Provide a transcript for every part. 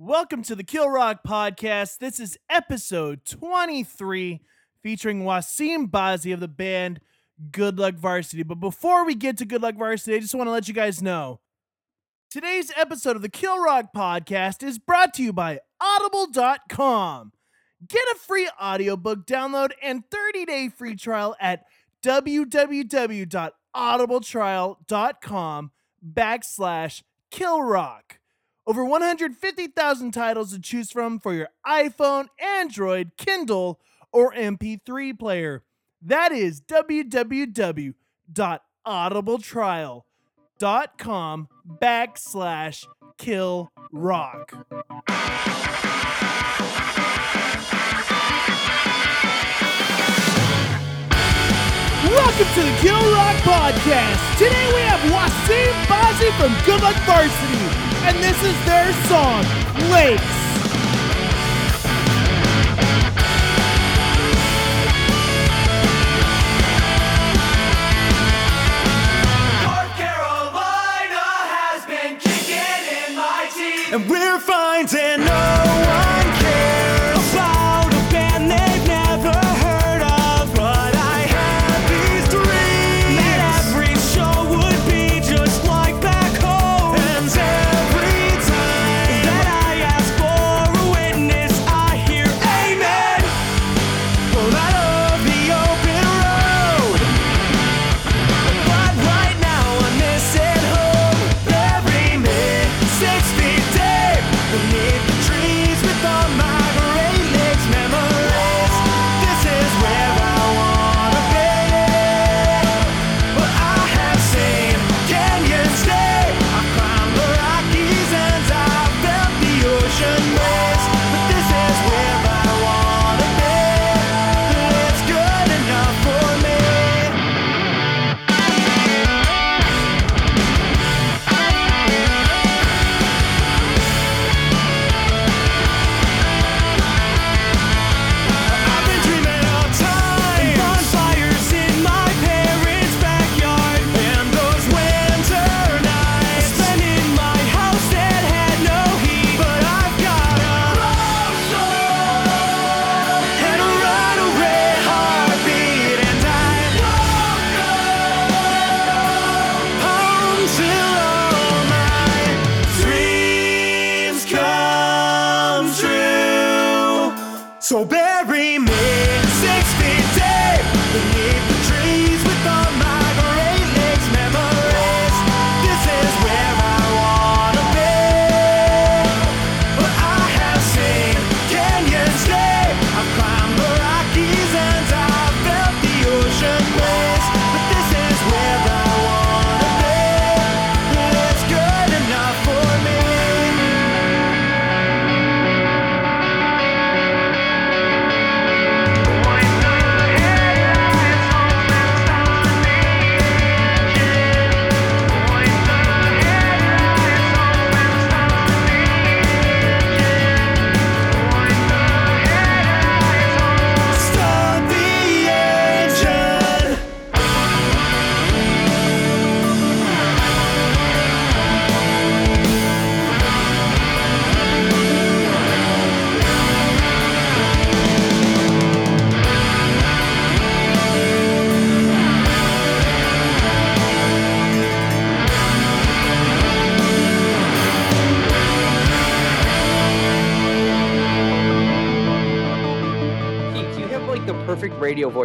Welcome to the Kill Rock Podcast. This is episode 23 featuring Wasim Bazi of the band Good Luck Varsity. But before we get to Good Luck Varsity, I just want to let you guys know today's episode of the Kill Rock Podcast is brought to you by Audible.com. Get a free audiobook download and 30 day free trial at www.audibletrial.com backslash killrock. Over 150,000 titles to choose from for your iPhone, Android, Kindle, or MP3 player. That is www.audibletrial.com backslash kill rock. Welcome to the Kill Rock Podcast. Today we have Wasim Bazi from Good Luck Varsity, and this is their song, Lakes. North Carolina has been kicking in my teeth. And we're finding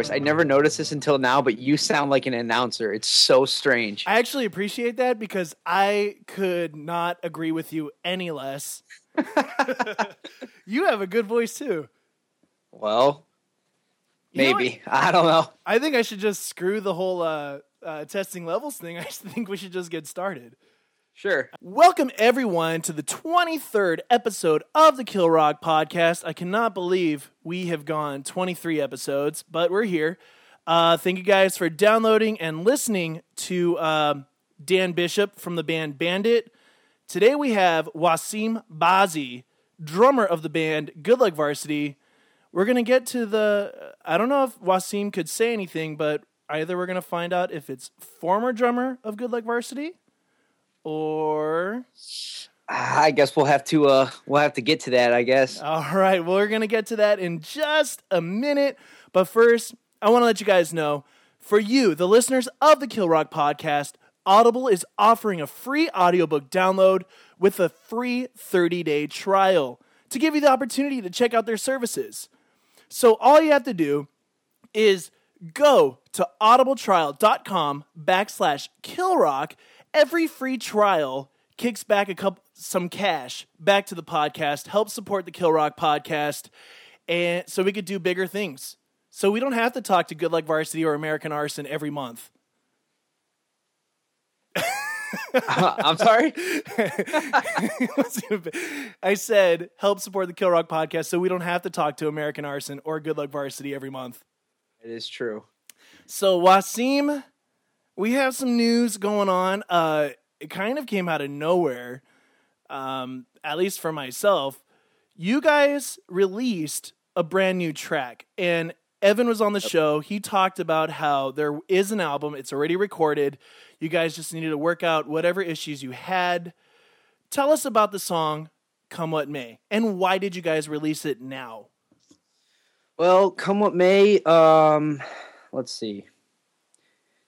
voice. I never noticed this until now, but you sound like an announcer. It's so strange. I actually appreciate that because I could not agree with you any less. you have a good voice too. Well, You know maybe. I don't know. I think I should just screw the whole uh, uh, testing levels thing. I think we should just get started. Sure. Welcome everyone to the 23rd episode of the Kill Rock podcast. I cannot believe we have gone 23 episodes, but we're here. Uh, thank you guys for downloading and listening to um Dan Bishop from the band Bandit. Today we have Wasim Bazi, drummer of the band Good Luck Varsity. We're gonna get to the. I don't know if Wasim could say anything, but either we're gonna find out if it's former drummer of Good Luck Varsity, or I guess we'll have to uh we'll have to get to that. I guess. All right, well, we're going to get to that in just a minute. But first, I want to let you guys know for you, the listeners of the Kill Rock podcast, Audible is offering a free audiobook download with a free 30 day trial to give you the opportunity to check out their services. So all you have to do is go to audibletrial.com backslash killrock. Every free trial kicks back a couple some cash back to the podcast, helps support the Kill Rock podcast, and so we could do bigger things. So we don't have to talk to Good Luck Varsity or American Arson every month. Uh, I'm sorry. I said help support the Kill Rock podcast so we don't have to talk to American Arson or Good Luck Varsity every month. It is true. So Wasim, we have some news going on. Uh, it kind of came out of nowhere, um, at least for myself. You guys released a brand new track, and Evan was on the show. He talked about how there is an album; it's already recorded. You guys just needed to work out whatever issues you had. Tell us about the song "Come What May" and why did you guys release it now? Well, come what may. Um, let's see.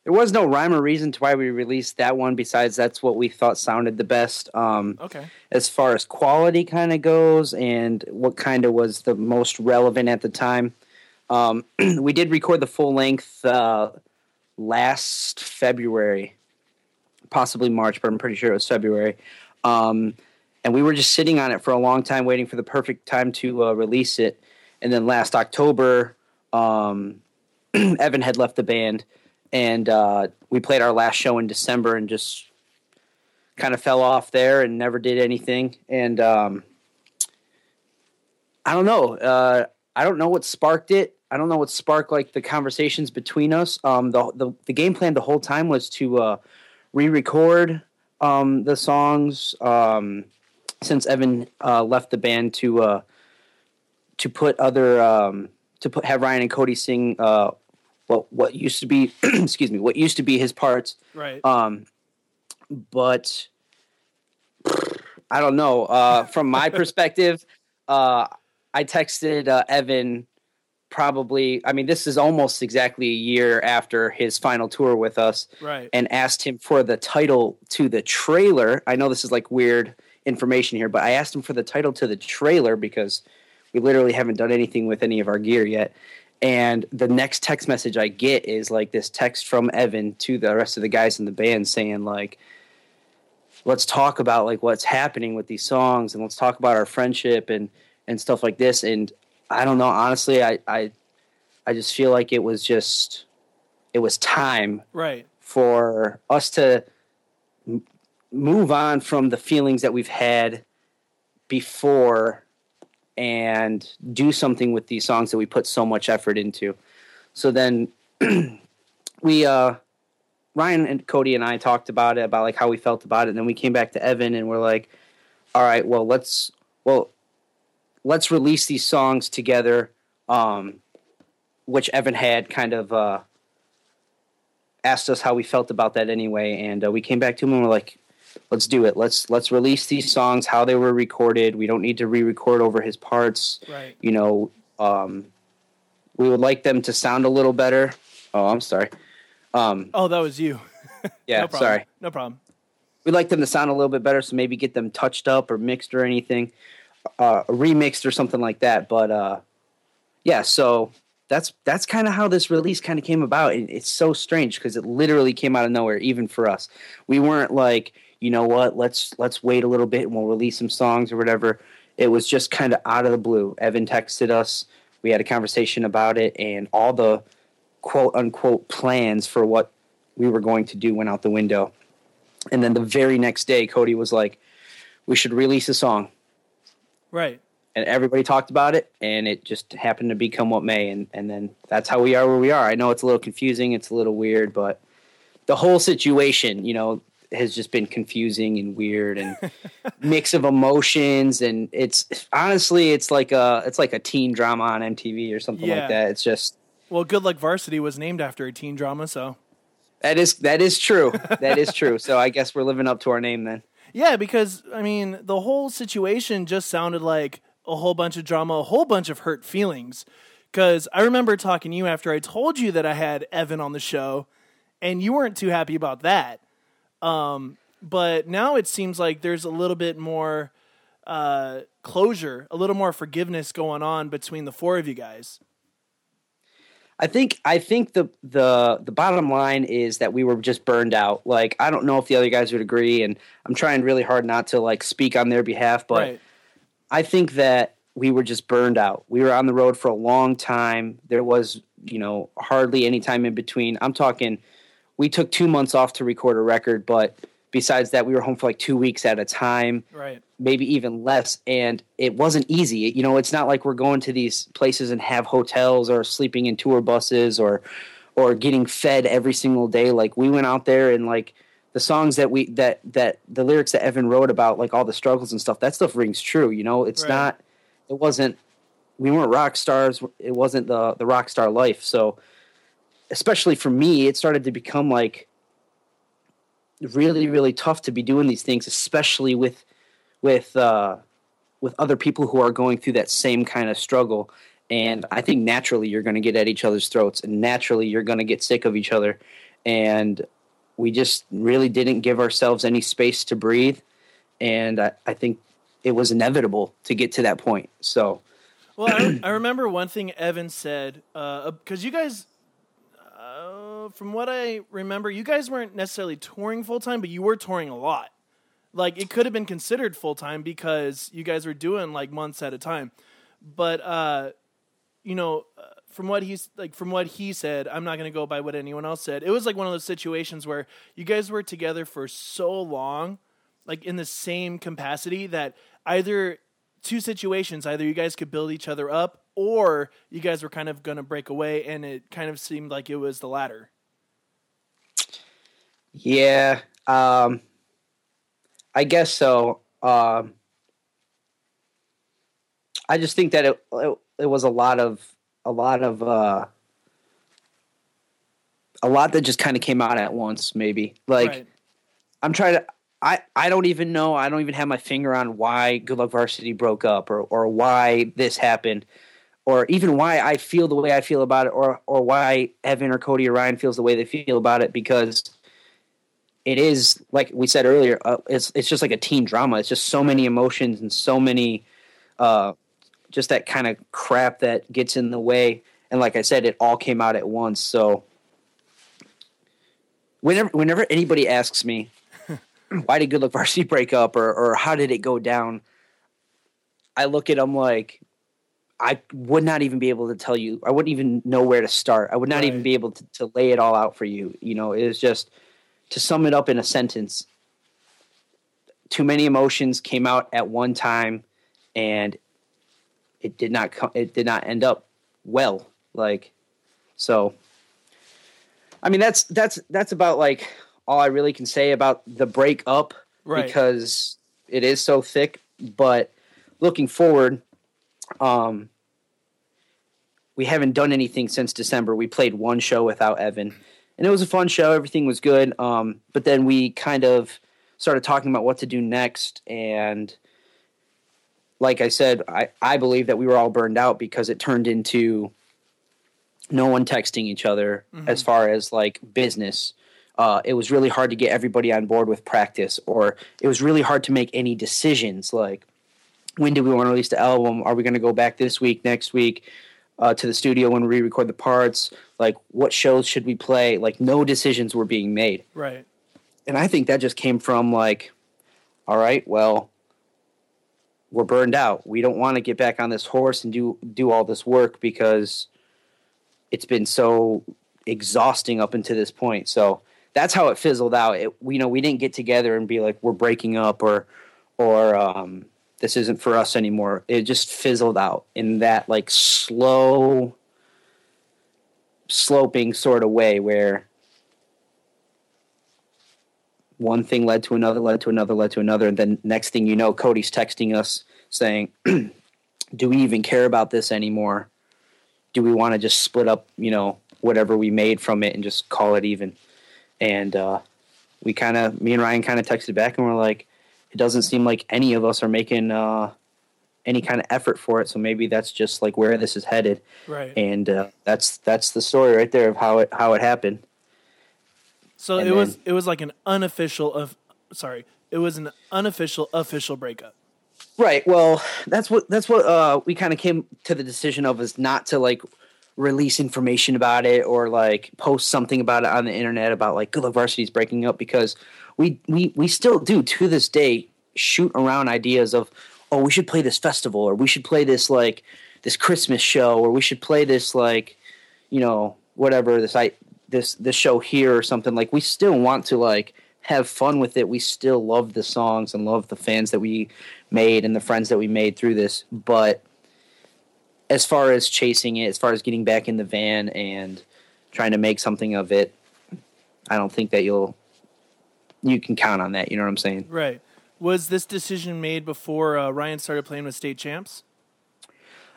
There was no rhyme or reason to why we released that one. Besides, that's what we thought sounded the best. Um, Okay. as far as quality kind of goes and what kind of was the most relevant at the time. Um, we did record the full length uh, last February, possibly March, but I'm pretty sure it was February. Um, and we were just sitting on it for a long time, waiting for the perfect time to uh, release it. And then last October, um, Evan had left the band, and uh, we played our last show in December, and just kind of fell off there and never did anything. And um, I don't know. Uh, I don't know what sparked it. I don't know what sparked like the conversations between us. Um, the, the the game plan the whole time was to uh, re-record um, the songs um, since Evan uh, left the band to uh, to put other um, to put have Ryan and Cody sing uh, what what used to be excuse me what used to be his parts. Right. Um, but I don't know. Uh, from my perspective, uh, I texted uh, Evan probably. I mean, this is almost exactly a year after his final tour with us, right. and asked him for the title to the trailer. I know this is like weird information here, but I asked him for the title to the trailer because we literally haven't done anything with any of our gear yet. And the next text message I get is like this text from Evan to the rest of the guys in the band saying like, let's talk about like what's happening with these songs and let's talk about our friendship and and stuff like this. And I don't know, honestly, I I I just feel like it was just it was time right. for us to m- move on from the feelings that we've had before and do something with these songs that we put so much effort into. So then we uh Ryan and Cody and I talked about it about like how we felt about it and then we came back to Evan and we're like all right, well let's well let's release these songs together um which Evan had kind of uh asked us how we felt about that anyway, and uh, we came back to him and we're like, "Let's do it. Let's let's release these songs how they were recorded. We don't need to re-record over his parts. Right. You know, um, we would like them to sound a little better. Oh, I'm sorry. Um, Oh, that was you. yeah, no sorry. No problem. We'd like them to sound a little bit better, so maybe get them touched up or mixed or anything, uh, remixed or something like that. But uh, yeah, so that's that's kind of how this release kind of came about. And it's so strange because it literally came out of nowhere, even for us. We weren't like, you know what, let's let's wait a little bit and we'll release some songs or whatever. It was just kind of out of the blue. Evan texted us. We had a conversation about it, and all the quote unquote plans for what we were going to do went out the window. And then the very next day, Cody was like, "We should release a song." Right. and everybody talked about it and it just happened to become what may and and then that's how we are where we are i know it's a little confusing it's a little weird but the whole situation you know has just been confusing and weird and mix of emotions and it's honestly it's like a it's like a teen drama on mtv or something Yeah. like that it's just Well, Good Luck Varsity was named after a teen drama, so that is that is true that is true so i guess we're living up to our name then Yeah, because I mean, the whole situation just sounded like a whole bunch of drama, a whole bunch of hurt feelings. Because I remember talking to you after I told you that I had Evan on the show, and you weren't too happy about that. Um, but now it seems like there's a little bit more uh, closure, a little more forgiveness going on between the four of you guys. I think I think the the the bottom line is that we were just burned out. Like I don't know if the other guys would agree, and I'm trying really hard not to like speak on their behalf, but right. I think that we were just burned out. We were on the road for a long time. There was, you know, hardly any time in between. I'm talking, we took two months off to record a record, but besides that, we were home for like two weeks at a time, Right. maybe even less. And it wasn't easy. You know, it's not like we're going to these places and have hotels or sleeping in tour buses or, or getting fed every single day. Like we went out there and like the songs that we that that the lyrics that Evan wrote about like all the struggles and stuff that stuff rings true you know it's Right. not it wasn't we weren't rock stars it wasn't the the rock star life so especially for me it started to become like really really tough to be doing these things especially with with uh with other people who are going through that same kind of struggle. And i think naturally you're going to get at each other's throats and naturally you're going to get sick of each other. And we just really didn't give ourselves any space to breathe. And i, I think it was inevitable to get to that point. So Well, I, I remember one thing Evan said because you guys, from what I remember, you guys weren't necessarily touring full time, but you were touring a lot. Like it could have been considered full time because you guys were doing like months at a time. But uh, you know, uh, from what he's like, from what he said, I'm not going to go by what anyone else said. It was like one of those situations where you guys were together for so long, like in the same capacity that either two situations either you guys could build each other up or you guys were kind of going to break away and it kind of seemed like it was the latter Yeah, um, I guess so. Um, I just think that it, it it was a lot of a lot of uh, a lot that just kind of came out at once. Maybe like right I'm trying to. I, I don't even know. I don't even have my finger on why Good Luck Varsity broke up or, or why this happened or even why I feel the way I feel about it or, or why Evan or Cody or Ryan feels the way they feel about it because it is, like we said earlier, uh, it's, it's just like a teen drama. It's just so many emotions and so many, uh, just that kind of crap that gets in the way. And like I said, it all came out at once. So whenever, whenever anybody asks me, why did Good Luck Varsity break up or or how did it go down? I look at them like I would not even be able to tell you. I wouldn't even know where to start. I would not even be able to, to lay it all out for you. You know, it is just to sum it up in a sentence. Too many emotions came out at one time, and it did not come. It did not end up well. Like, so. I mean, that's that's that's about like all I really can say about the breakup Right. because it is so thick. But looking forward, um, we haven't done anything since December. We played one show without Evan, and it was a fun show. Everything was good. Um, but then we kind of started talking about what to do next, and like I said, I, I believe that we were all burned out because it turned into no one texting each other as far as like business. Uh, it was really hard to get everybody on board with practice, or it was really hard to make any decisions. Like, when do we want to release the album? Are we going to go back this week, next week, uh, to the studio when we record the parts? Like, what shows should we play? Like, no decisions were being made right and I think that just came from like, all right, well, we're burned out. We don't want to get back on this horse and do do all this work because it's been so exhausting up until this point. So that's how it fizzled out. It, you know, we didn't get together and be like, we're breaking up or or um, this isn't for us anymore. It just fizzled out in that like slow sloping sort of way where one thing led to another, led to another, led to another, and then next thing you know, Cody's texting us saying, "Do we even care about this anymore? Do we want to just split up, you know, whatever we made from it and just call it even?" And uh, we kind of, me and Ryan, kind of texted back and we're like, it doesn't seem like any of us are making uh, any kind of effort for it. So maybe that's just like where this is headed, Right. and uh, that's that's the story right there of how it how it happened. So and it was it was like an unofficial of sorry, it was an unofficial official breakup. Right. Well, that's what that's what uh, we kind of came to the decision of is not to like release information about it or like post something about it on the internet about like Good Luck Varsity's breaking up because we we we still do to this day shoot around ideas of oh we should play this festival or we should play this like this Christmas show or we should play this like you know whatever this I this this show here or something. Like we still want to like have fun with it. We still love the songs and love the fans that we made and the friends that we made through this. But as far as chasing it as far as getting back in the van and trying to make something of it i don't think that you'll you can count on that you know what i'm saying? Right. Was this decision made before uh, Ryan started playing with state champs?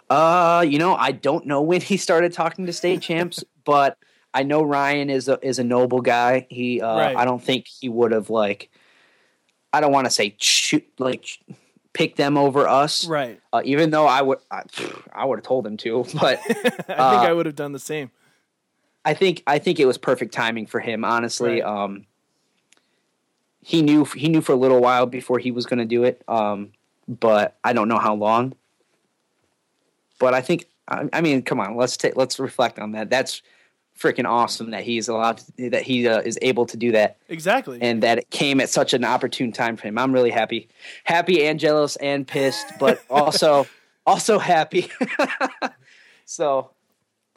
Uh, you know, I don't know when he started talking to state champs, but I know Ryan is a is a noble guy. He, uh, Right. I don't think he would have like, I don't want to say shoot like pick them over us, Right. Uh, even though I would, I, I would have told him to, but I think Uh, I would have done the same. I think I think it was perfect timing for him. Honestly, Right. um, he knew he knew for a little while before he was going to do it, um, but I don't know how long. But I think I, I mean, come on, let's take let's reflect on that. That's freaking awesome that he's allowed to, that he uh, is able to do that Exactly. and that it came at such an opportune time for him. I'm really happy, happy and jealous and pissed, but also also happy. so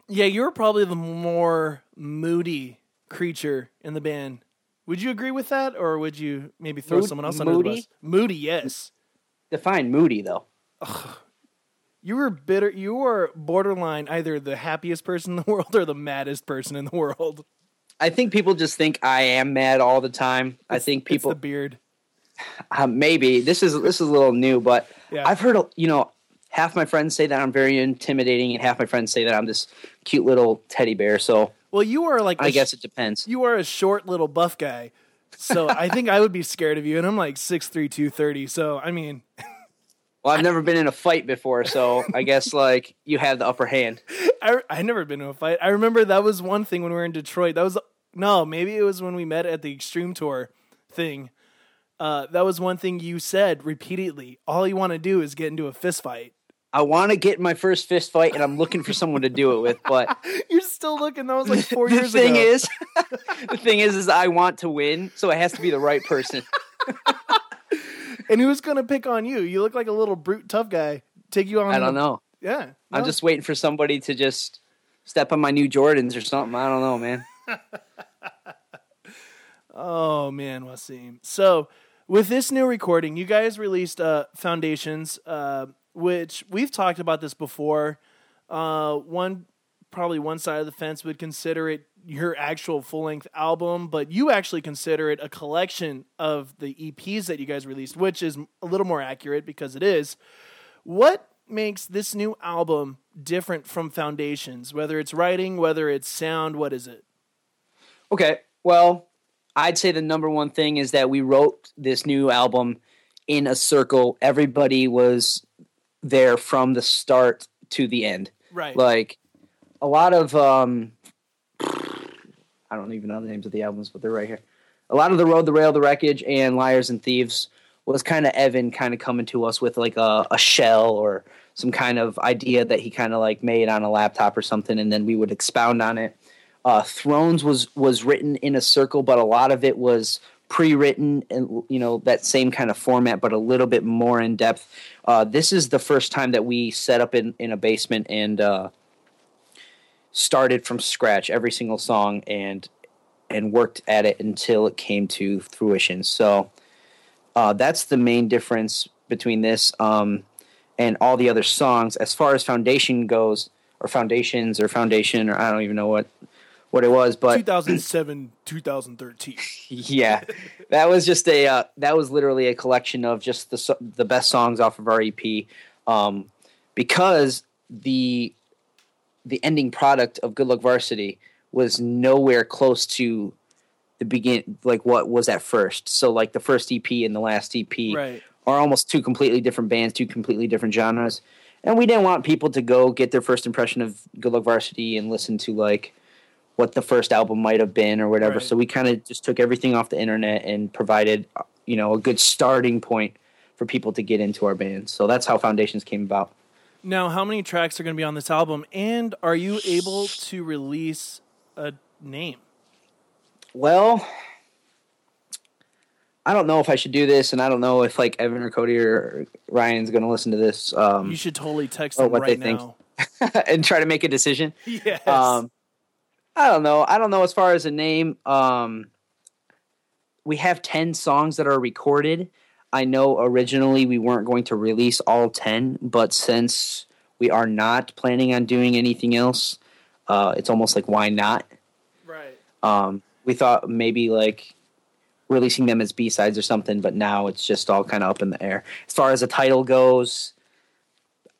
yeah, you're probably the more moody creature in the band. Would you agree with that, or would you maybe throw Mood- someone else under the bus? Moody, yes. define moody though. You were bitter. You were borderline either the happiest person in the world or the maddest person in the world. I think people just think I am mad all the time. I It's- think it's people the beard. uh, maybe this is this is a little new, but Yeah. I've heard you know half my friends say that I'm very intimidating, and half my friends say that I'm this cute little teddy bear. So Well, you are like I a sh- guess it depends. you are a short little buff guy. So I think I would be scared of you, and I'm like 6'3", 230. So I mean, Well, I've never been in a fight before, so I guess like you have the upper hand. I I never been in a fight. I remember that was one thing when we were in Detroit. That was no, maybe it was when we met at the Extreme Tour thing. Uh, that was one thing you said repeatedly. All you want to do is get into a fist fight. I want to get in my first fist fight, and I'm looking for someone to do it with. But You're still looking. That was like four the years thing ago. is, the thing is, is I want to win, so it has to be the right person. and who's gonna pick on you? You look like a little brute tough guy. Take you on. I don't the- know. Yeah, I'm just waiting for somebody to just step on my new Jordans or something. I don't know, man. Oh man, Wasim. So with this new recording, you guys released uh, Foundations, uh, which we've talked about this before. Uh, one probably one side of the fence would consider it your actual full length album, but you actually consider it a collection of the EPs that you guys released, which is a little more accurate because it is. What makes this new album different from Foundations? Whether it's writing, whether it's sound, what is it? Okay. Well, I'd say the number one thing is that we wrote this new album in a circle. Everybody was there from the start to the end. Right. Like a lot of um I don't even know the names of the albums, but they're right here. A lot of the Road, the Rail, the Wreckage, and Liars and Thieves was kind of Evan kind of coming to us with like a, a shell or some kind of idea that he kind of like made on a laptop or something, and then we would expound on it. Uh, Thrones was was written in a circle, but a lot of it was pre-written and you know that same kind of format, but a little bit more in depth. Uh, this is the first time that we set up in in a basement and uh, started from scratch every single song and and worked at it until it came to fruition. So uh, that's the main difference between this um, and all the other songs. As far as foundation goes, or foundations, or foundation, or I don't even know what what it was, but 2007, 2013. yeah, that was just a uh, that was literally a collection of just the the best songs off of our EP, um, because the the ending product of Good Luck Varsity was nowhere close to the begin like what was at first. So like the first EP and the last EP Right. are almost two completely different bands, two completely different genres. And we didn't want people to go get their first impression of Good Luck Varsity and listen to like what the first album might have been or whatever. Right. So we kind of just took everything off the internet and provided, you know, a good starting point for people to get into our band. So that's how Foundations came about. Now, how many tracks are going to be on this album? And are you able to release a name? Well, I don't know if I should do this, and I don't know if like Evan or Cody or Ryan's going to listen to this um, You should totally text them what right they think. and try to make a decision. Yes. Um, I don't know. I don't know as far as a name. Um, we have ten songs that are recorded. I know originally we weren't going to release all ten, but since we are not planning on doing anything else, uh, it's almost like why not? right. Um, we thought maybe like releasing them as B sides or something, but now it's just all kind of up in the air. As far as a title goes,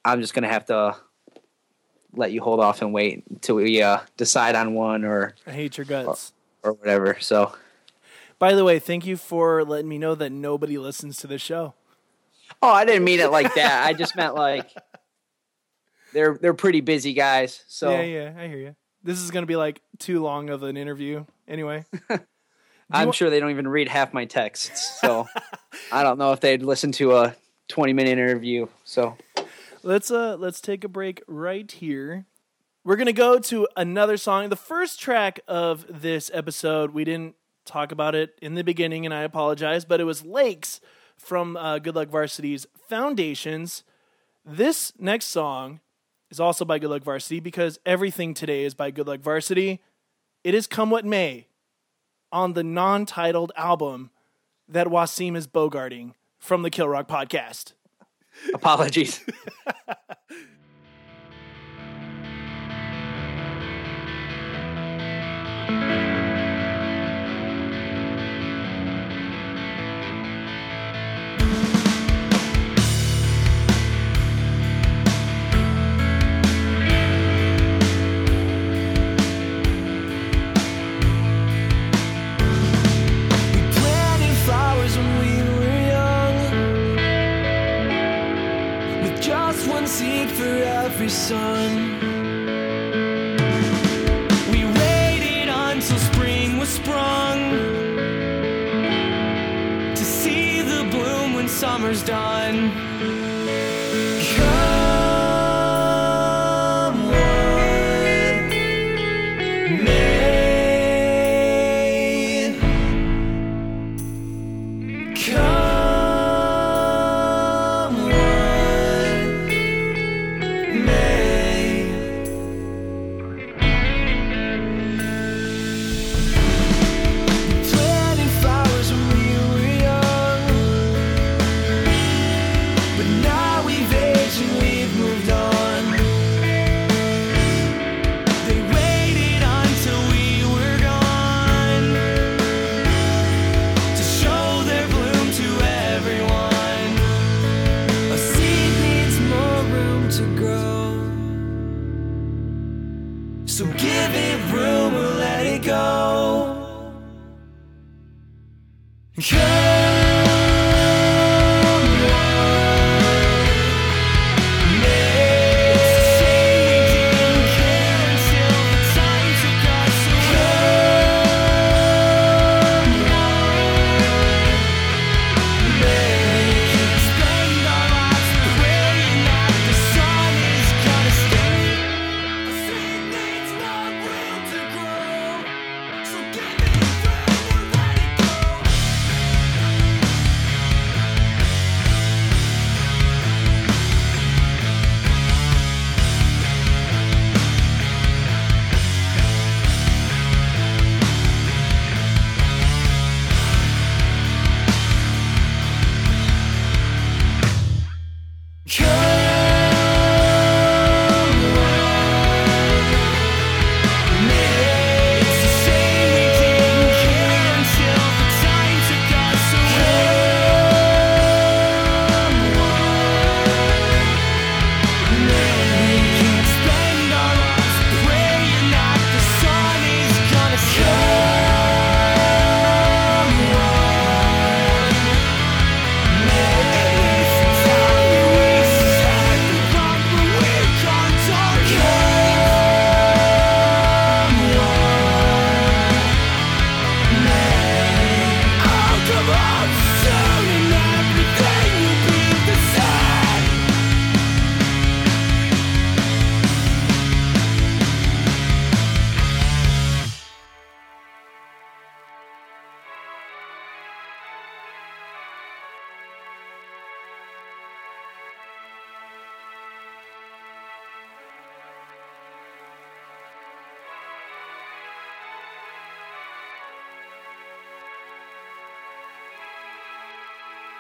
I'm just gonna have to let you hold off and wait until we uh, decide on one or I hate your guts. or whatever. So, By the way, thank you for letting me know that nobody listens to the show. oh, I didn't mean it like that. I just meant like they're they're pretty busy guys. So Yeah, yeah, I hear you. This is going to be like too long of an interview. Anyway, I'm sure they don't even read half my texts. So I don't know if they'd listen to a 20 minute interview. So. Let's uh let's take a break right here. We're to go to another song. The first track of this episode, we didn't talk about it in the beginning and I apologize, but it was Lakes from uh, Good Luck Varsity's Foundations. This next song is also by Good Luck Varsity because everything today is by Good Luck Varsity. It is Come What May on the non titled album that Wasim is bogarting from the Kill Rock podcast. Apologies.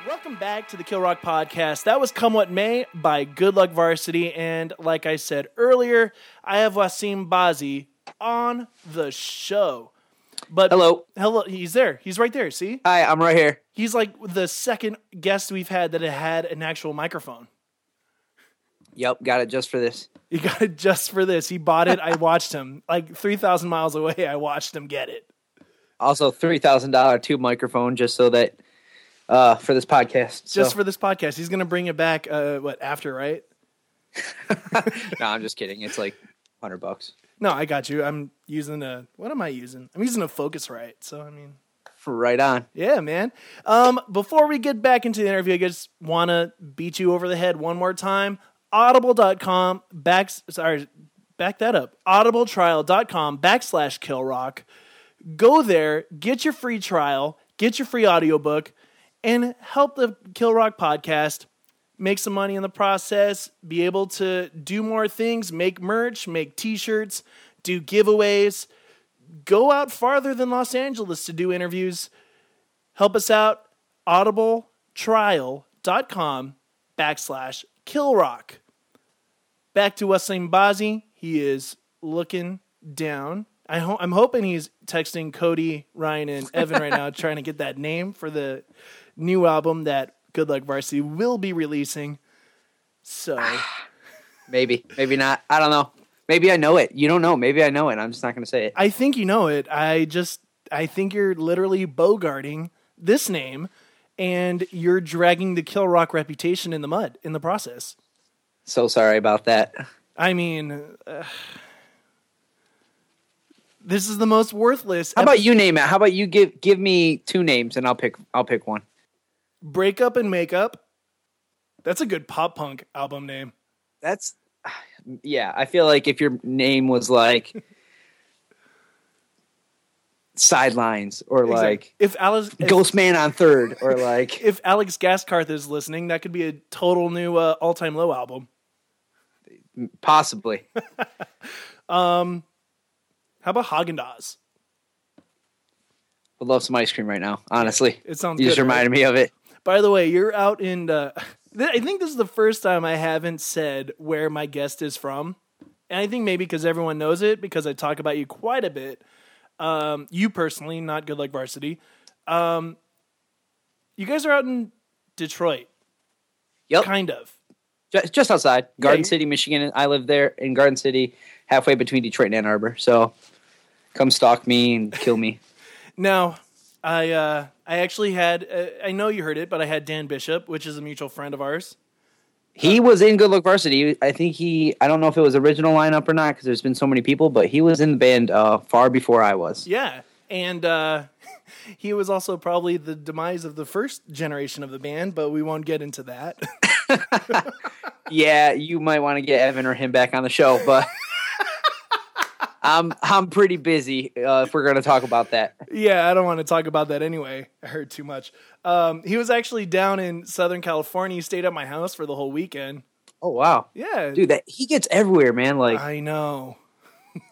Welcome back to the Kill Rock Podcast. That was Come What May by Good Luck Varsity. And like I said earlier, I have Wasim Bazi on the show. But Hello. Hello. He's there. He's right there. See? Hi, I'm right here. He's like the second guest we've had that had an actual microphone. Yep, got it just for this. He got it just for this. He bought it. I watched him. Like 3,000 miles away, I watched him get it. Also, three thousand dollar tube microphone just so that uh for this podcast. Just So- for this podcast. He's going to bring it back, uh, what, after, right? no, I'm just kidding. It's like hundred bucks No, I got you. I'm using a, what am I using? I'm using a Focusrite. So, I mean, right on. Yeah, man. Um, before we get back into the interview, I just want to beat you over the head one more time. Audible.com back sorry, back that up. Audibletrial.com backslash killrock. Go there, get your free trial, get your free audiobook, and help the Kill Rock podcast make some money in the process, be able to do more things, make merch, make t-shirts, do giveaways, go out farther than Los Angeles to do interviews. Help us out. Audibletrial.com backslash killrock. Back to Wasim Bazi. He is looking down. I ho- I'm hoping he's texting Cody, Ryan, and Evan right now, trying to get that name for the new album that Good Luck Varsity will be releasing. So, Maybe, maybe not. I don't know. Maybe I know it. You don't know. Maybe I know it. I'm just not going to say it. I think you know it. I just, I think you're literally bogarting this name and you're dragging the Kill Rock reputation in the mud in the process. So sorry about that. I mean, uh, this is the most worthless. How about you name it? How about you give give me two names and I'll pick I'll pick one. Breakup and Makeup? That's a good pop punk album name. That's yeah. I feel like if your name was like sidelines or like if Alex if, Ghost Man on third or like if Alex Gaskarth is listening, that could be a total new uh, all time low album. possibly. How about Haagen Dazs? Would love some ice cream right now. Honestly, It sounds you just good, right? reminded me of it. By the way, you're out in. Uh, I think this is the first time I haven't said where my guest is from, and I think maybe because everyone knows it because I talk about you quite a bit. Um, you personally, not Good Luck Varsity. Um, you guys are out in Detroit, Yep, kind of. just, outside Garden you- City, Michigan. I live there in Garden City, halfway between Detroit and Ann Arbor. So come stalk me and kill me. Now, I uh, I actually had. Uh, I know you heard it, but I had Dan Bishop, which is a mutual friend of ours. He was in Good Luck Varsity. I think he. I don't know if it was original lineup or not because there's been so many people, but he was in the band uh, far before I was. Yeah, and uh, he was also probably the demise of the first generation of the band, but we won't get into that. Yeah, you might want to get Evan or him back on the show, but I'm I'm pretty busy uh, if we're going to talk about that. yeah, I don't want to talk about that anyway. I heard too much. Um, he was actually down in Southern California. He stayed at my house for the whole weekend. Oh wow, Yeah, dude, that he gets everywhere, man. Like I know.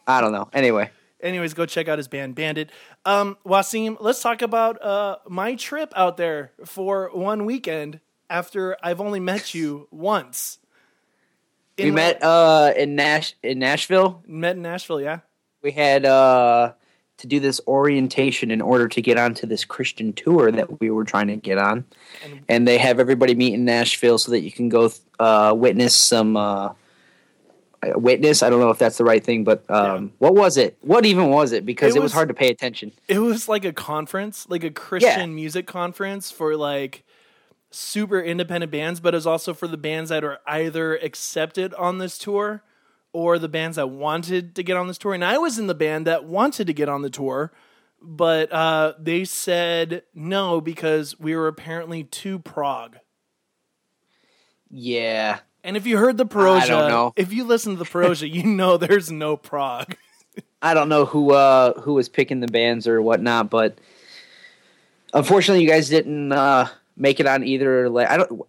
I don't know. Anyway, Anyways, go check out his band Bandit. Um, Wasim, let's talk about uh, my trip out there for one weekend after I've only met you once. We In- met uh, in Nash in Nashville. met in Nashville, yeah. We had uh, to do this orientation in order to get onto this Christian tour that we were trying to get on, And- and they have everybody meet in Nashville so that you can go uh, witness some. Uh, witness. I don't know if that's the right thing but um, what was it? What even was it? Because It it, was, was- hard to pay attention. It was like a conference, like a Christian music conference for like super independent bands, but it was also for the bands that are either accepted on this tour or the bands that wanted to get on this tour. And I was in the band that wanted to get on the tour, but uh, they said no because we were apparently too prog. yeah And if you heard the Perosia, I don't know. if you listen to the Perosia, you know there's no prog. I don't know who uh who was picking the bands or whatnot, but unfortunately, you guys didn't uh make it on either. Like, I don't.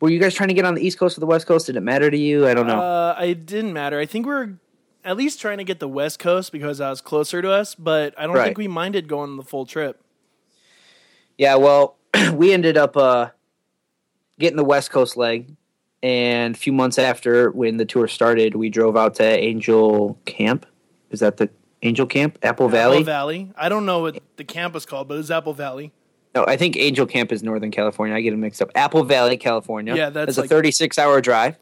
Were you guys trying to get on the East Coast or the West Coast? Did it matter to you? I don't know. Uh, it didn't matter. I think we are at least trying to get the West Coast because that was closer to us, but I don't Right. think we minded going the full trip. yeah, well, we ended up uh getting the West Coast leg. And a few months after, when the tour started, we drove out to Angel Camp. Is that the Angel Camp? Apple Valley? Apple Valley. I don't know what the camp is called, but it's Apple Valley. No, I think Angel Camp is Northern California. I get them mixed up. Apple Valley, California. Yeah, that's It's a 36 hour drive.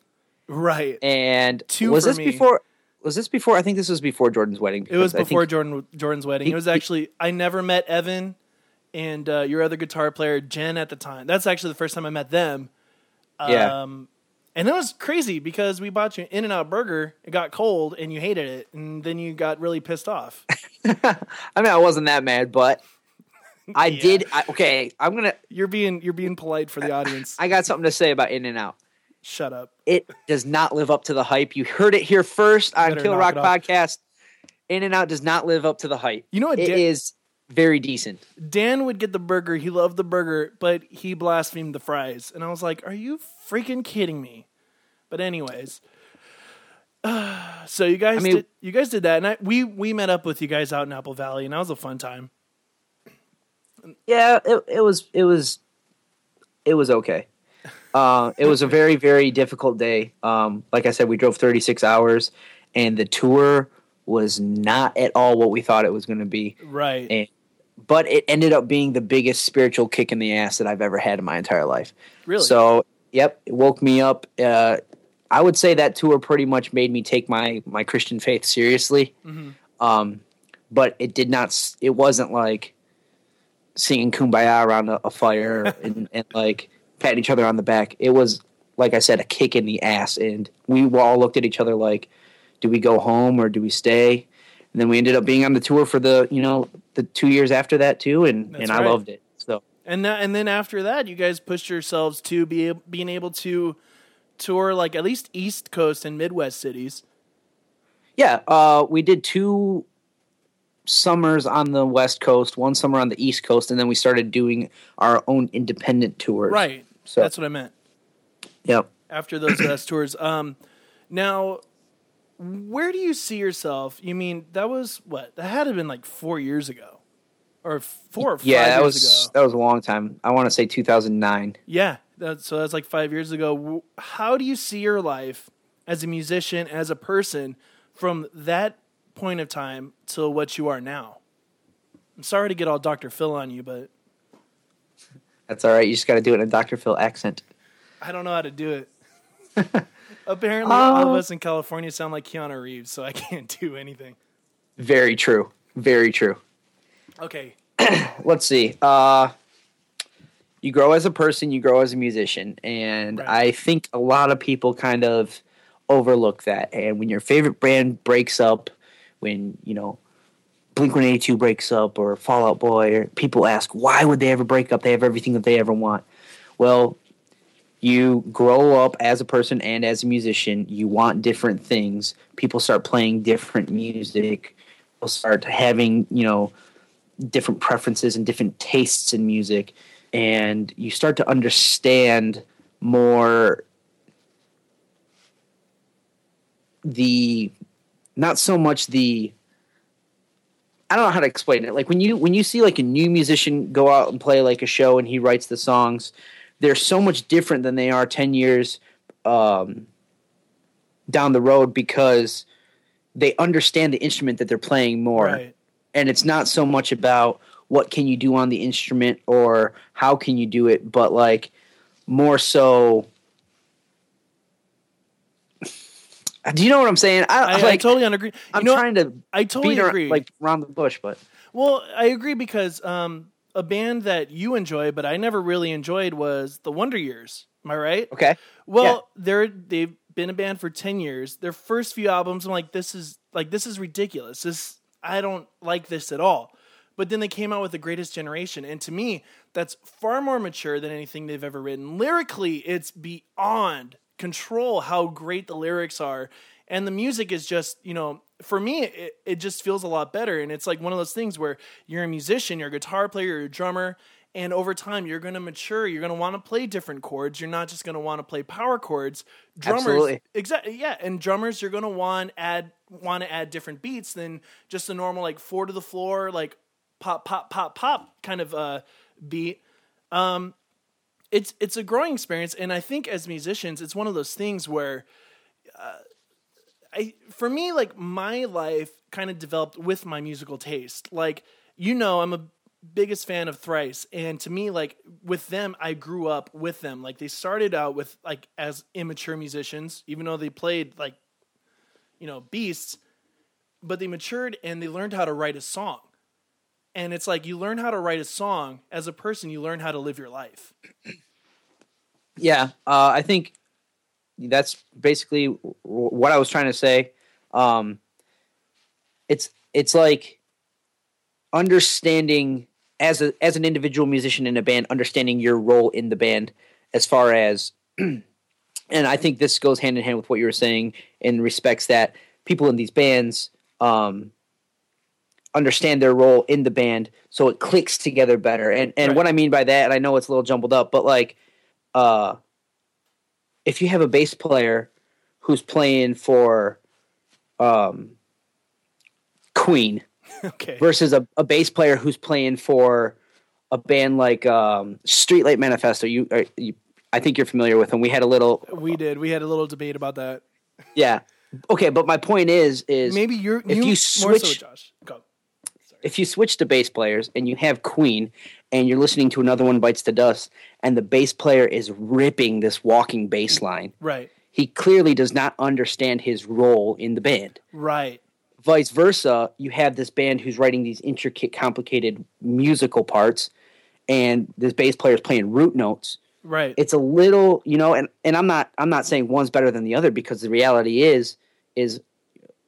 Right. And Two was this me. before? Was this before? I think this was before Jordan's wedding. It was before Jordan Jordan's wedding. He- It was actually I never met Evan and uh, your other guitar player Jen at the time. That's actually the first time I met them. Yeah. Um, and it was crazy because we bought you an In-N-Out burger. It got cold and you hated it, and then you got really pissed off. I mean, I wasn't that mad, but I Yeah. did. I, okay, I'm gonna. You're being you're being polite for the audience. I got something to say about In-N-Out. Shut up. It does not live up to the hype. You heard it here first on Kill Rock. Podcast. In-N-Out does not live up to the hype. You know what? It Dan, is very decent. Dan would get the burger. He loved the burger, but he blasphemed the fries. And I was like, "Are you freaking kidding me?" But anyways, so you guys I mean- did you guys did that, and I, we we met up with you guys out in Apple Valley, and that was a fun time. Yeah, it, it was. It was. It was okay. Uh, it was a very very difficult day. Um, like I said, we drove 36 hours, and the tour was not at all what we thought it was going to be. Right. And, but it ended up being the biggest spiritual kick in the ass that I've ever had in my entire life. really. So, yep, it woke me up. Uh, I would say that tour pretty much made me take my my Christian faith seriously. Mm-hmm. Um, but it did not. It wasn't like singing "Kumbaya" around a, a fire and, and like patting each other on the back. It was like I said, a kick in the ass, and we all looked at each other like, "Do we go home or do we stay?" And then we ended up being on the tour for the you know the two years after that too, and That's and I right. loved it. So and that, and then after that, you guys pushed yourselves to be being able to tour like at least East Coast and Midwest cities. Yeah, uh, we did two summers on the West Coast, one summer on the East Coast, and then we started doing our own independent tours. Right. So- That's what I meant. Yep. after those last tours. Um, now, where do you see yourself? You mean that was what? That had to have been like four years ago, or four or five Yeah, that years was ago. that was a long time. I want to say 2009. Yeah, that's, so that's like five years ago. How do you see your life as a musician, as a person, from that point of time to what you are now? I'm sorry to get all Dr. Phil on you, but That's all right. You just got to do it in a Dr. Phil accent. I don't know how to do it. Apparently, all of Oh. us in California sound like Keanu Reeves, so I can't do anything. Very true. Very true. Okay, Let's see. Uh, you grow as a person. You grow as a musician, and Right. I think a lot of people kind of overlook that. And when your favorite band breaks up, when you know Blink One Eighty Two breaks up, or Fall Out Boy, or people ask why would they ever break up? They have everything that they ever want. Well, you grow up as a person and as a musician. You want different things. People start playing different music. People start having you know different preferences and different tastes in music and you start to understand more the not so much the I don't know how to explain it. Like when you when you see like a new musician go out and play like a show and he writes the songs, they're so much different than they are 10 years um, down the road because they understand the instrument that they're playing more right. and it's not so much about what can you do on the instrument or how can you do it but like more so do you know what i'm saying i, I, I like totally agree. i'm you know, trying to I totally beat around, agree. like round the bush but well, I agree because um, a band that you enjoy, but I never really enjoyed, was the Wonder Years. Am I right? okay Well, they're they've been a band for ten years. Their first few albums, I'm like, this is like this is ridiculous. This I don't like this at all. But then they came out with the Greatest Generation, and to me, that's far more mature than anything they've ever written. Lyrically, it's beyond control how great the lyrics are, and the music is just you know. For me, it, it just feels a lot better. And it's like one of those things where you're a musician, you're a guitar player, you're a drummer, and over time you're going to mature. You're going to want to play different chords. You're not just going to want to play power chords. Drummers exactly yeah and drummers you're going to want add want to add different beats than just a normal like four to the floor like pop pop pop pop kind of uh beat. Um it's it's a growing experience, and I think as musicians, it's one of those things where, uh, I for me, like my life kind of developed with my musical taste. Like you know, I'm a biggest fan of Thrice, and to me, like with them, I grew up with them. Like they started out with like as immature musicians, even though they played like, you know, beasts, but they matured and they learned how to write a song. And it's like you learn how to write a song as a person, you learn how to live your life. Yeah, uh, I think that's basically what I was trying to say. Um, it's it's like understanding as a as an individual musician in a band, understanding your role in the band as far as, and I think this goes hand in hand with what you were saying in respects that people in these bands um, understand their role in the band, so it clicks together better. And and Right. what I mean by that, and I know it's a little jumbled up, but like uh, if you have a bass player who's playing for um, Queen okay. versus a, a bass player who's playing for a band like um, Streetlight Manifesto, you, uh, you, I think you're familiar with them. We had a little, We did. We had a little debate about that. yeah. Okay, but my point is, is Maybe you're if you, you more so, switch- Josh. Go. If you switch to bass players and you have Queen and you're listening to another one bites the dust and the bass player is ripping this walking bass line, Right. he clearly does not understand his role in the band. Right. Vice versa, you have this band who's writing these intricate, complicated musical parts, and this bass player is playing root notes. Right. It's a little, you know, and, and I'm not I'm not saying one's better than the other because the reality is is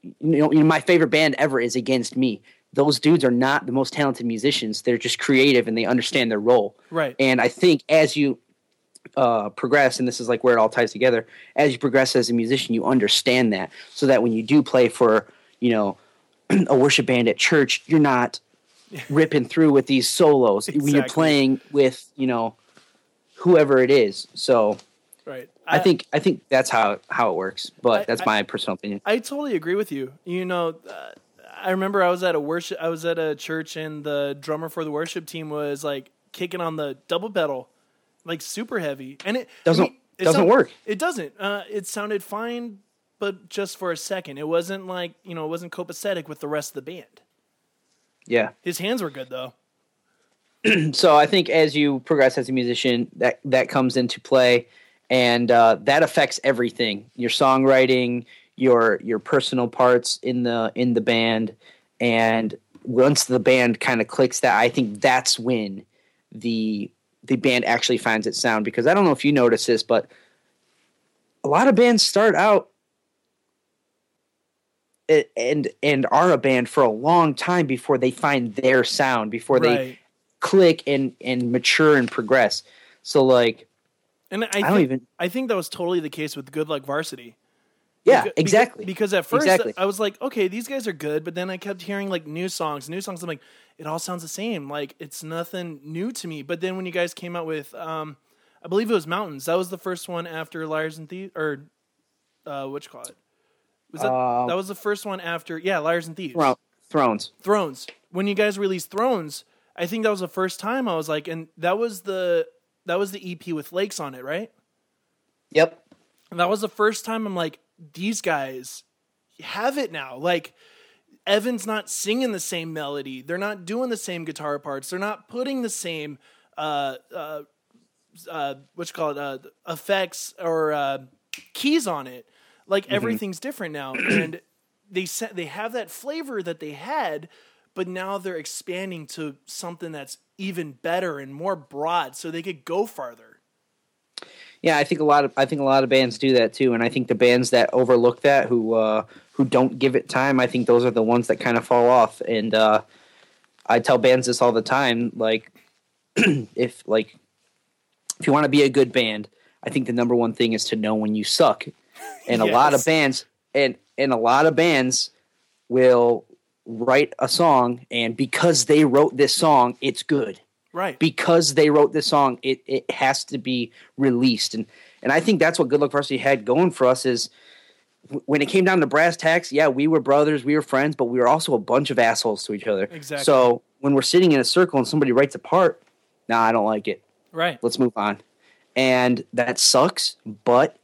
you know, you know my favorite band ever is Against Me. Those dudes are not the most talented musicians. They're just creative and they understand their role. right. And I think as you uh, progress, and this is like where it all ties together, as you progress as a musician, you understand that, so that when you do play for, you know, a worship band at church, you're not ripping through with these solos when you're playing with, you know, whoever it is. So right. I, think I think that's how how it works. But I- that's I- my personal opinion. I totally agree with you. You know, uh, I remember I was at a worship. I was at a church, and the drummer for the worship team was like kicking on the double pedal, like super heavy, and it Doesn't- it doesn't work. It doesn't. Uh, it sounded fine, but just for a second. It wasn't like you know, it wasn't copacetic with the rest of the band. Yeah. His hands were good though. so I think as you progress as a musician, that that comes into play, and uh, that affects everything: your songwriting, your your personal parts in the in the band, and once the band kind of clicks, that I think that's when the the band actually finds its sound. Because I don't know if you notice this, but a lot of bands start out and and are a band for a long time before they find their sound before they right. click and and mature and progress. So like, And I, I, don't think, even. I think that was totally the case with Good Luck Varsity. Yeah, Beca- beca- exactly. Because at first Exactly. I was like, okay, these guys are good, but then I kept hearing like new songs, new songs. I'm like, it all sounds the same. Like it's nothing new to me. But then when you guys came out with, um, I believe it was Mountains. That was the first one after Liars and Thieves, or uh, what you call it? Was that Um, that was the first one after? Yeah, Liars and Thieves. Thro- Thrones. Thrones. When you guys released Thrones, I think that was the first time I was like, and that was the that was the EP with Lakes on it, right? Yep. And that was the first time I'm like, these guys have it now. Like, Evan's not singing the same melody. They're not doing the same guitar parts. They're not putting the same, uh, uh, uh, what you call it, uh, effects or uh, keys on it. Like everything's different now, and they sa- they have that flavor that they had, but now they're expanding to something that's even better and more broad, so they could go farther. Yeah, I think a lot of I think a lot of bands do that too, and I think the bands that overlook that, who uh, who don't give it time, I think those are the ones that kind of fall off. And uh, I tell bands this all the time, like if like if you want to be a good band, I think the number one thing is to know when you suck. And a lot of bands and and a lot of bands will write a song, and because they wrote this song, it's good Right. because they wrote this song, it, it has to be released. And and I think that's what Good Luck Varsity had going for us is when it came down to brass tacks, yeah, we were brothers, we were friends, but we were also a bunch of assholes to each other. Exactly. So when we're sitting in a circle and somebody writes a part, nah, I don't like it. right. Let's move on. and that sucks. But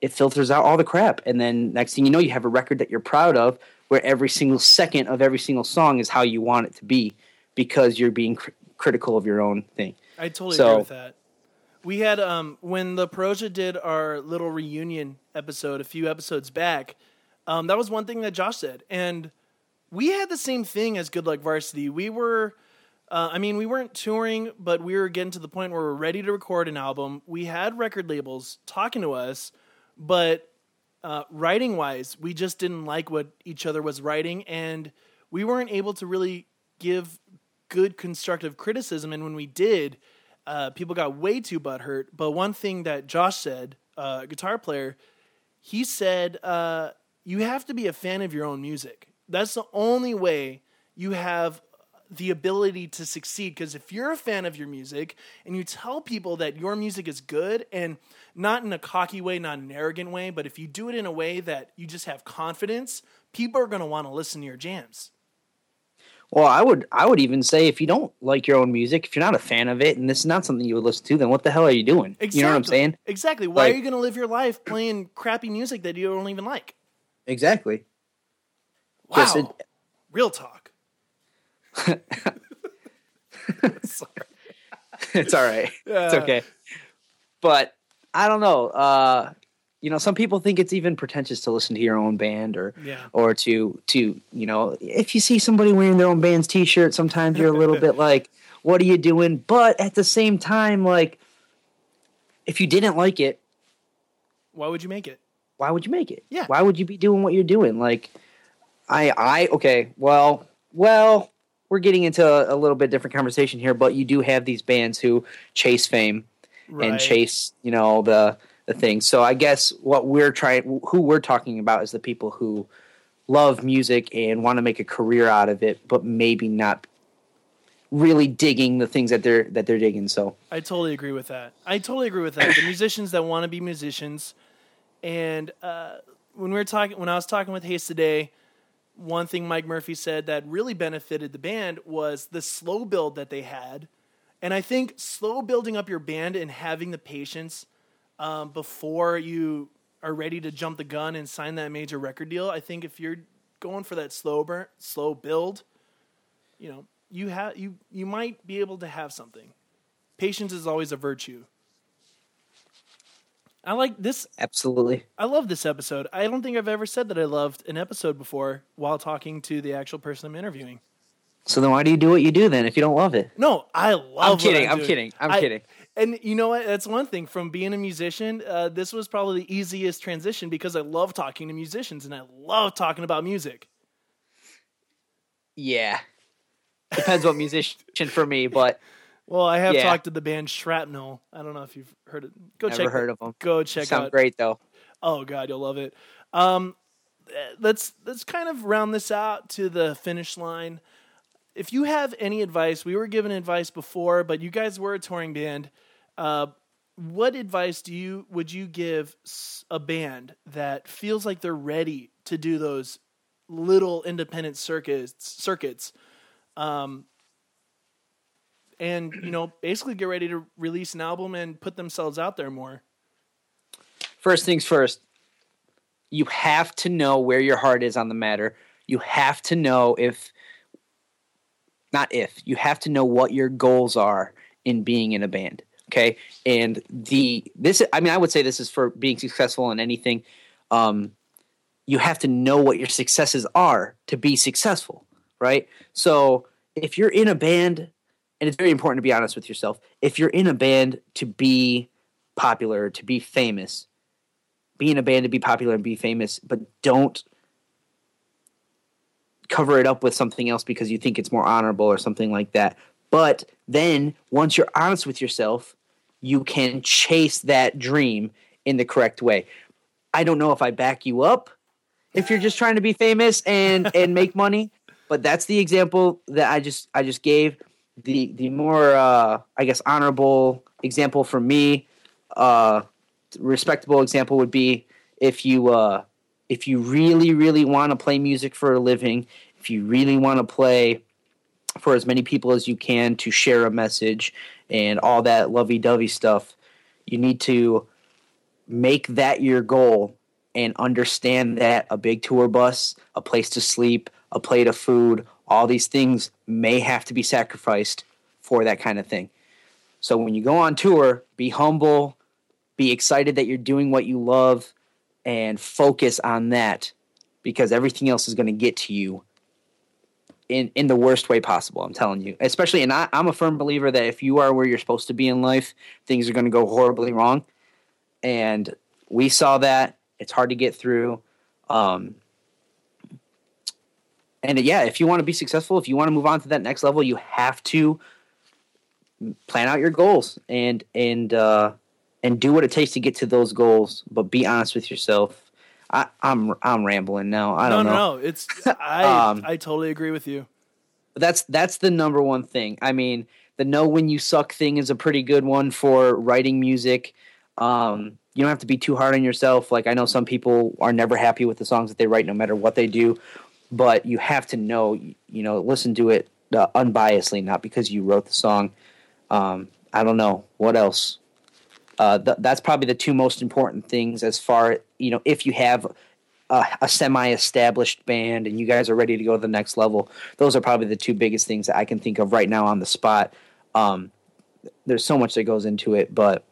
it filters out all the crap, and then next thing you know, you have a record that you're proud of, where every single second of every single song is how you want it to be, because you're being critical of your own thing. I totally So- agree with that. We had um when the Perosia did our little reunion episode a few episodes back. Um, that was one thing that Josh said, and we had the same thing as Good Luck Varsity. We were, uh, I mean, we weren't touring, but we were getting to the point where we're ready to record an album. We had record labels talking to us, but uh, writing wise, we just didn't like what each other was writing, and we weren't able to really give good constructive criticism. And when we did, uh, people got way too butthurt. But one thing that Josh said, uh, guitar player, he said, uh, you have to be a fan of your own music. That's the only way you have the ability to succeed. Because if you're a fan of your music and you tell people that your music is good and not in a cocky way, not an arrogant way, but if you do it in a way that you just have confidence, people are going to want to listen to your jams. Well, I would I would even say if you don't like your own music, if you're not a fan of it, and this is not something you would listen to, then what the hell are you doing? You know what I'm saying? Exactly. Why Like- are you going to live your life playing crappy music that you don't even like? Exactly. Wow. It- Real talk. it's all right. It's okay. But I don't know. Uh, you know, some people think it's even pretentious to listen to your own band or Yeah. or to to you know, if you see somebody wearing their own band's t-shirt, sometimes you're a little bit like, "What are you doing?" But at the same time, like, if you didn't like it, Why would you make it? why would you make it? Yeah. Why would you be doing what you're doing? Like, I, I, okay, well, well, we're getting into a, a little bit different conversation here, but you do have these bands who chase fame Right. and chase, you know, the the thing. So I guess what we're trying, who we're talking about, is the people who love music and want to make a career out of it, but maybe not really digging the things that they're that they're digging. So I totally agree with that. I totally agree with that. The musicians that want to be musicians, and uh, when we were talking, when I was talking with Hayes today, one thing Mike Murphy said that really benefited the band was the slow build that they had, and I think slow building up your band and having the patience um, before you are ready to jump the gun and sign that major record deal. I think if you're going for that slow burn, slow build, you know, you have you you might be able to have something. Patience is always a virtue. I like this. absolutely, I love this episode. I don't think I've ever said that I loved an episode before while talking to the actual person I'm interviewing. so then why do you do what you do then if you don't love it? No, I love. I'm kidding, I'm doing. kidding, I'm I- kidding. And you know what? That's one thing. From being a musician, uh, this was probably the easiest transition because I love talking to musicians and I love talking about music. Yeah. Depends what musician for me, but Well, I have Yeah. talked to the band Shrapnel. I don't know if you've heard it. Go never check. heard of them. Go check Sound out. great though. Oh God, you'll love it. Um, let's let's kind of round this out to the finish line. If you have any advice, we were given advice before, but you guys were a touring band. Uh, what advice do you would you give a band that feels like they're ready to do those little independent circuits circuits, um, and you know basically get ready to release an album and put themselves out there more? First things first, you have to know where your heart is on the matter. You have to know if not if, you have to know what your goals are in being in a band. Okay? And the this I mean I would say this is for being successful in anything. Um you have to know what your successes are to be successful, right? So if you're in a band, and it's very important to be honest with yourself, if you're in a band to be popular, to be famous, be in a band to be popular and be famous, but don't cover it up with something else because you think it's more honorable or something like that. But then once you're honest with yourself, you can chase that dream in the correct way. I don't know if I back you up if you're just trying to be famous and and make money, but that's the example that I just I just gave. The the more uh, I guess honorable example for me, uh, respectable example would be if you uh, if you really really want to play music for a living, if you really want to play for as many people as you can to share a message and all that lovey-dovey stuff, You need to make that your goal and understand that a big tour bus, a place to sleep, a plate of food, all these things may have to be sacrificed for that kind of thing. So when you go on tour, be humble, be excited that you're doing what you love, and focus on that because everything else is going to get to you in in the worst way possible. I'm telling you, especially, and I, I'm a firm believer that if you are where you're supposed to be in life, things are going to go horribly wrong. And we saw that. It's hard to get through. Um, and yeah, if you want to be successful, if you want to move on to that next level, you have to plan out your goals and and uh, and do what it takes to get to those goals. But be honest with yourself. I, I'm I'm rambling now. I No, don't no, know. no. It's I Um, I totally agree with you. that's that's the number one thing. I mean, the know when you suck thing is a pretty good one for writing music. Um, you don't have to be too hard on yourself. Like I know some people are never happy with the songs that they write, no matter what they do. But you have to know, you know, listen to it uh, unbiasedly, not because you wrote the song. Um, I don't know what else. Uh, th- that's probably the two most important things as far you know if you have a, a semi-established band and you guys are ready to go to the next level those are probably the two biggest things that i can think of right now on the spot um, there's so much that goes into it but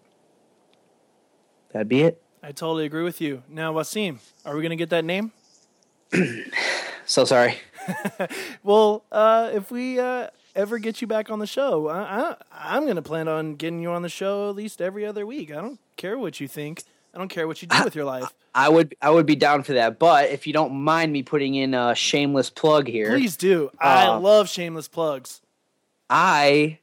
that'd be it I totally agree with you. Now, Wasim, are we gonna get that name? so sorry Well, uh, if we uh, ever get you back on the show, I, I, I'm going to plan on getting you on the show at least every other week. I don't care what you think. I don't care what you do with your life. i would i would be down for that but if you don't mind me putting in a shameless plug here Please do. I Uh, love shameless plugs. I,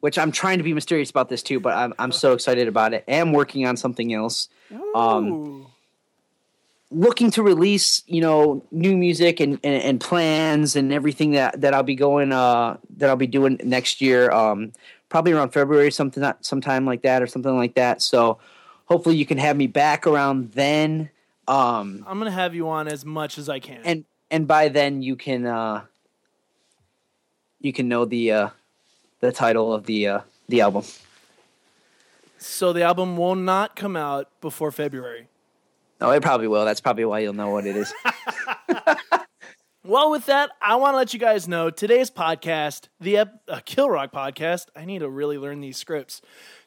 which I'm trying to be mysterious about this too, but I'm I'm so excited about it. Am working on something else. Um, Ooh. Looking to release, you know, new music and, and, and plans and everything that, that I'll be going uh that I'll be doing next year. Um, probably around February, something that sometime like that or something like that. So hopefully you can have me back around then. Um, I'm going to have you on as much as I can. and and by then you can uh you can know the uh the title of the uh the album. so the album will not come out before February. Oh, it probably will. That's probably why you'll know what it is. Well, with that, I want to let you guys know today's podcast, the ep- uh, Kill Rock podcast. I need to really learn these scripts.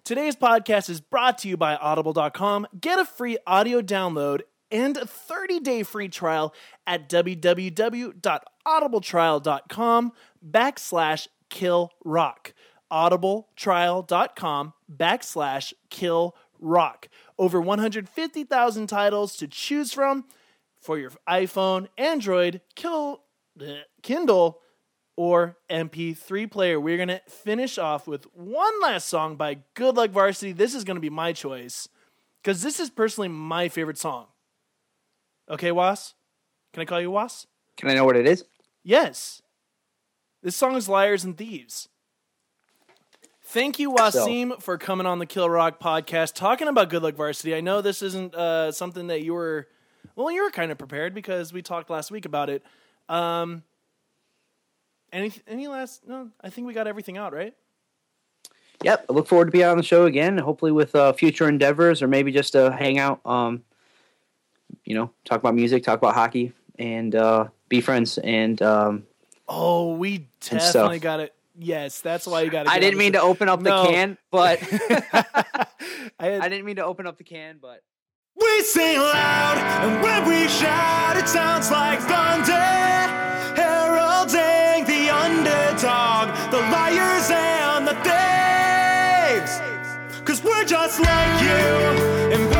Today's podcast is brought to you by Audible.com. Get a free audio download and a 30 day free trial at www.audibletrial.com backslash kill rock. Audibletrial.com backslash kill rock. Over 150,000 titles to choose from for your iPhone, Android, Kindle, or MP3 player. We're going to finish off with one last song by Good Luck Varsity. This is going to be my choice because this is personally my favorite song. Okay, Was? Can I call you Was? Can I know what it is? Yes. This song is Liars and Thieves. Thank you, Wasim, for coming on the Kill Rock podcast, talking about Good Luck Varsity. I know this isn't uh, something that you were, well, you were kind of prepared because we talked last week about it. Um, any any last? No, I think we got everything out, right? Yep. I look forward to being on the show again, hopefully with uh, future endeavors or maybe just a hangout. Um, you know, talk about music, talk about hockey, and uh, be friends. And um, Oh, we definitely got it. Yes, that's why you got. I didn't mean to open up the No. can, but I had, I didn't mean to open up the can, but We sing loud, and when we shout, it sounds like thunder. Heralding the underdog, the liars and the thieves. Cause we're just like you,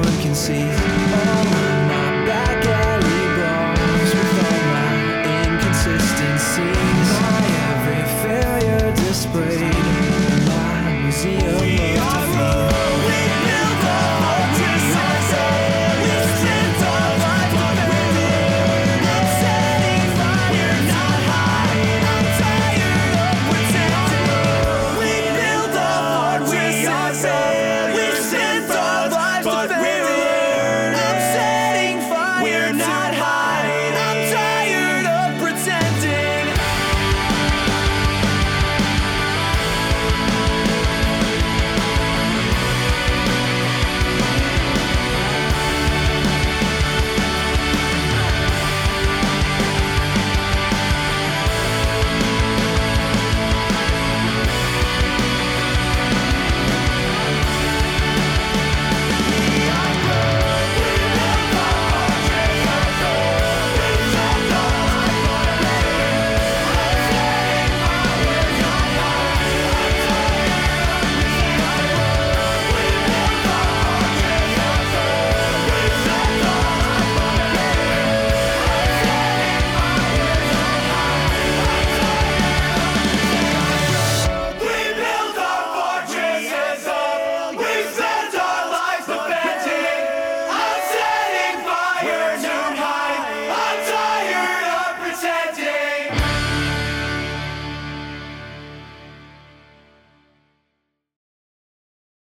one can see.